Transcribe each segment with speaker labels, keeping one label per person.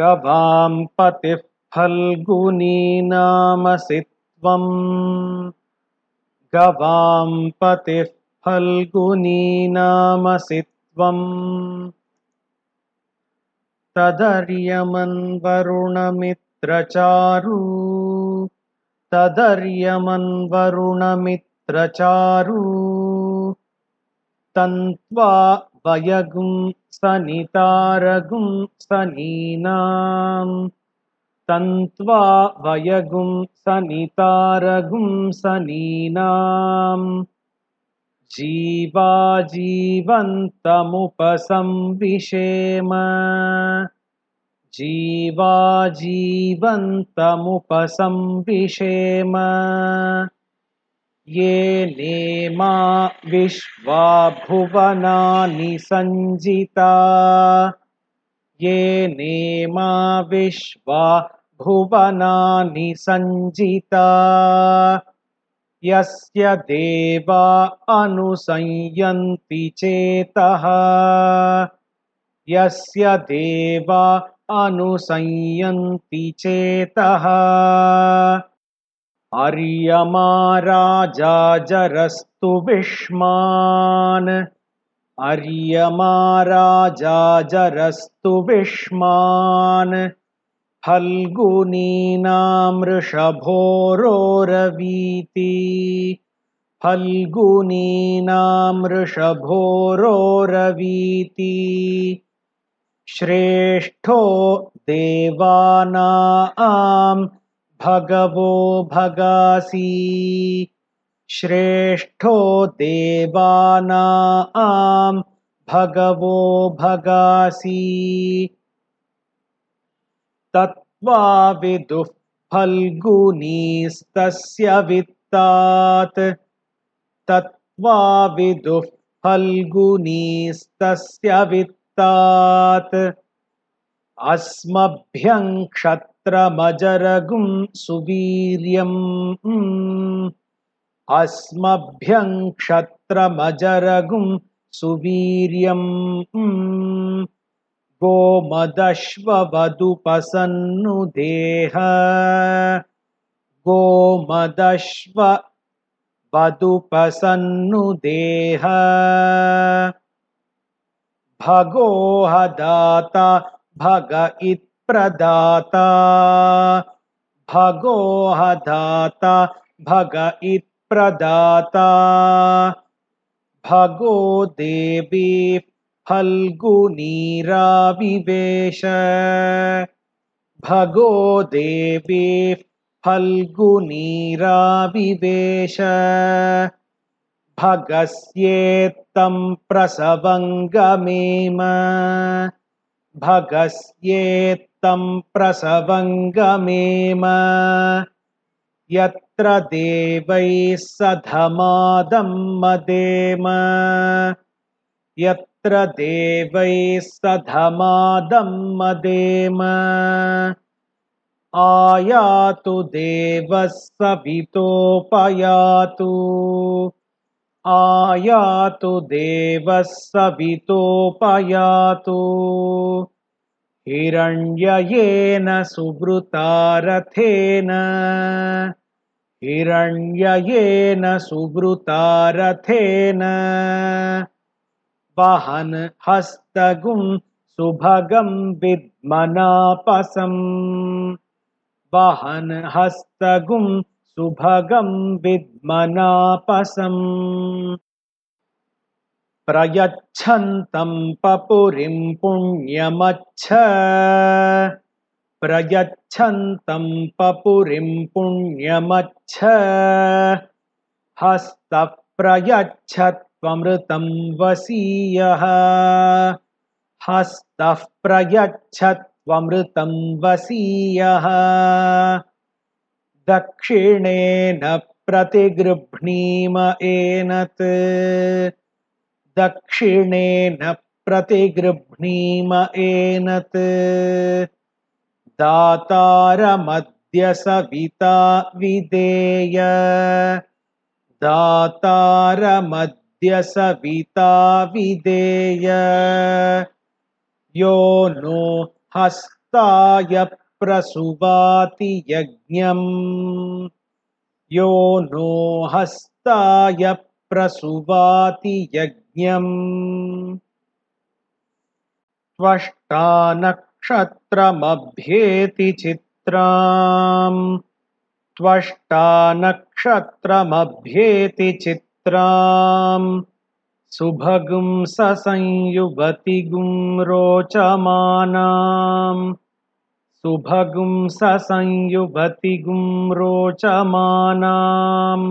Speaker 1: गवां पतिः फल्गुनी नामसि त्वम् गवां पतिः फल्गुनी नामसि त्वम् तदर्यमन्वरुणमित्रचारु। तदर्यमन्वरुणमित्रचारु। तन्त्वा वयगुं सनितारगुं सनीनाम् तन्त्वा वयगुं सनितारगुं सनीनाम्। जीवाजीवन्तमुपसंविषेम। जीवाजीवन्तमुपसंविषेम ये नेमा विश्वा भुवनानि सञ्जिता। ये नेमा विश्वा भुवनानि सञ्जिता। यस्य देवा अनुसंयन्ति चेतः। यस्य देवा अनुसंयन्ति चेतः अर्यमा राजा जरस्तु विष्मान्। अर्यमा राजा जरस्तु विष्मान्। फल्गुनीनामृषभोरोरवीति। फल्गुनीनामृषभोरोरवीति। श्रेष्ठो देवानां भगवो भगासि। श्रेष्ठो देवानां भगवो भगासि। तत्त्वा विदुः फल्गुनीस्तस्य वित्तात्। अस्मभ्यं क्षत्रमजरगुं सुवीर्यम्। अस्मभ्यं क्षत्रमजरगुं सुवीर्यम्। गोमदश्ववदुपसन्नुदेह गोमदश्व वदुपसन्नुदेह भगोहदाता भग भगोहदाता भग इत्प्रदाता भगो देवी फल्गुनीराविवेश भगो देवी फल्गुनीराविवेश भगस्येत्तं प्रसवङ्गमेम भगस्येत्तं प्रसवङ्गमेम यत्र देवैः सधमादं मदेम। यत्र देवैः सधमादं मदेम। आयातु देवः सवितोपयातु। आयातु देवः सवितोपयातु हिरण्ययेन सुवृतारथेन। हिरण्ययेन सुवृतारथेन। वहन् हस्तगुं सुभगं विद्मनापसम्। वहन् हस्तगुं सुभगं विद्मनापसम् प्रयच्छन्तं पपुरिं पुण्यमच्छ। प्रयच्छन्तं पपुरिं पुण्यमच्छ। हस्तः प्रयच्छत्वमृतं वसीयः। हस्तः प्रयच्छत्वमृतं वसीयः। दक्षिणेन प्रतिगृह्णीम एनत् दक्षिणेन प्रतिगृह्णीम एनत्। दातारमद्य सविता विदेय दातारमद्य सविता विदेय यो नो हस्त हस्ताय प्रसुवाति यज्ञम्। यो नो हस्ताय प्रसुवाति त्वष्टा नक्षत्रमभ्येति चित्राम् त्वष्टा नक्षत्रमभ्येति चित्राम् सुभगुं ससंयुवतिगुं रोचमानाम् सुभगुं ससंयुवतिगुं रोचमानाम्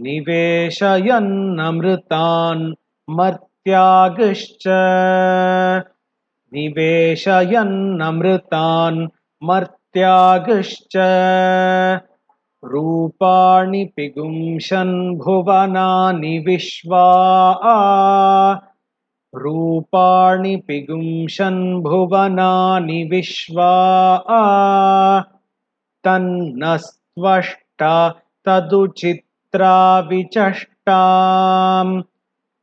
Speaker 1: निवेशयन्नमृतान् मर्त्यागश्च। निवेशयन्नमृतान् मर्त्यागश्च। रूपाणि पिगुंशन् भुवनानि विश्वा। रूपाणि पिगुंशन् भुवनानि विश्वा। तन्नस्त्वष्टा तदुचित्रा विचष्टाम्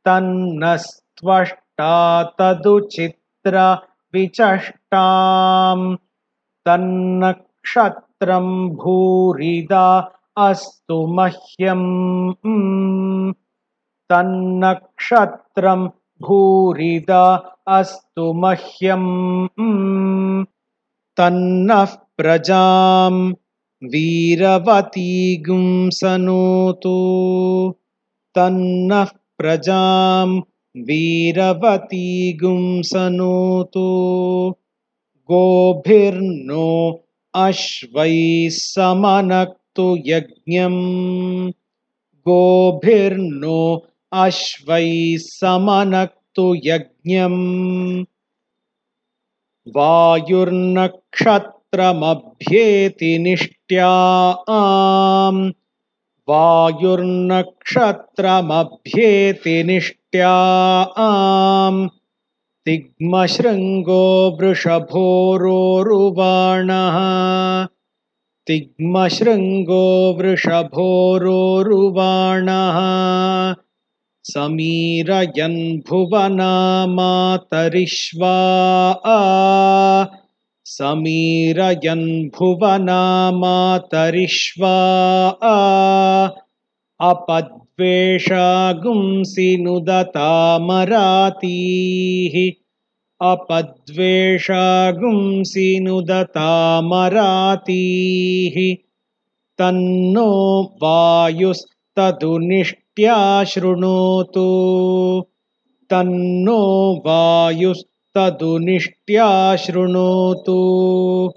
Speaker 1: तन्नस्त्वष्टा तदुचित्रा अस्तु मह्यम्। तन्नक्षत्रम् भूरिदा अस्तु मह्यम्। तन्नः प्रजाम् वीरवतीगुं सनोतु तन्नः प्रजाम् वीरवतीगुं सनोतु गोभिर्नो अश्वैः समनक्तु यज्ञम्। गोभिर्नो अश्वैः समनक्तु यज्ञम् वायुर्नक्षत्रमभ्येति निष्ट्या आम्। वायुर्नक्षत्रमभ्येति निष्ट्या आम्। तिग्मशृङ्गो वृषभोरोरुवाणः तिग्मशृङ्गो वृषभोरोरुवाणः समीरयन् भुवनामातरिष्वा समीरयन् भुवनामातरिष्वा अपद्वेषागुंसि नुदतामरातीः अपद्वेषागुंसि नुदतामरातीः तन्नो वायुस्तदुनिष्ट्या शृणोतु। तन्नो वायुस्तदुनिष्ट्या शृणोतु।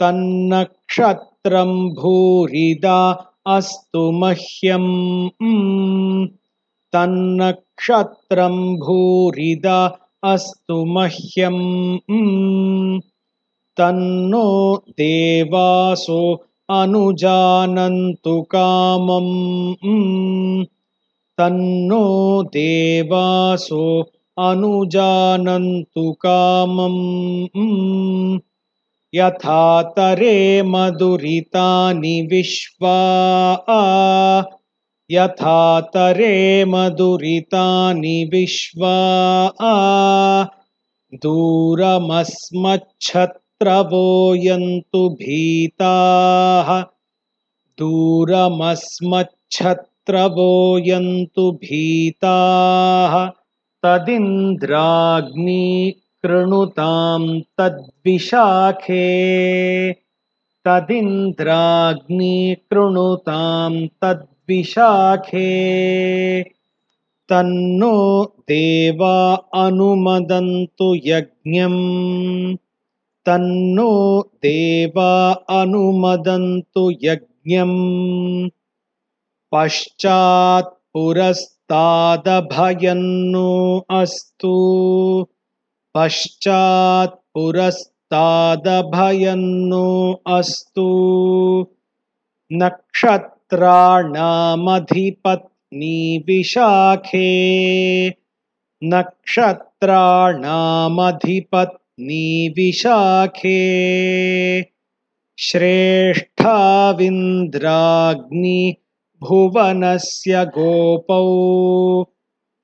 Speaker 1: तन्नक्षत्रम् भूरिदा अस्तु मह्यम्। तन्नक्षत्रम् भूरिदा अस्तु मह्यम्। तन्नो देवासो अनुजानन्तु कामम्। तन्नो देवासो अनुजानन्तु कामम्। यथा तरे मधुरितानि विश्वा। यथा तरे मधुरितानि विश्वा। दूरमस्मच्छत्रवो यन्तु भीताः। दूरमस्मच्छत्रवो यन्तु भीताः तदिन्द्राग्नी कृणुतां तद्विशाखे। तदिन्द्राग्नी कृणुतां तद्विशाखे। तन्नो देवा अनुमदन्तु यज्ञम्। तन्नो देवा अनुमदन्तु यज्ञम्। पश्चात् पुरस्तादभयन्नो अस्तु। पश्चात् पुरस्तादभयन्नो अस्तु। नक्षत्राणामधिपत्नी विशाखे। नक्षत्राणामधिपत्नी विशाखे। श्रेष्ठाविन्द्राग्नि भुवनस्य गोपौ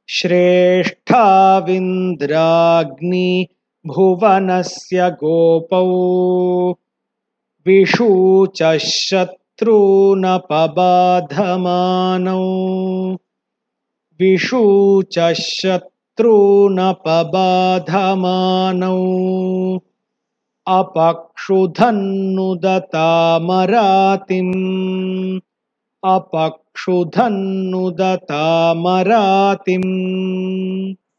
Speaker 1: श्रेष्ठाविन्द्राग्नि भुवनस्य गोपौ विषूचः शत्रूनपबाधमानौ। विषूचः शत्रूनपबाधमानौ। अपक्षुधन्नुदतामरातिम् अपक्षुधन्नुदतामरातिम्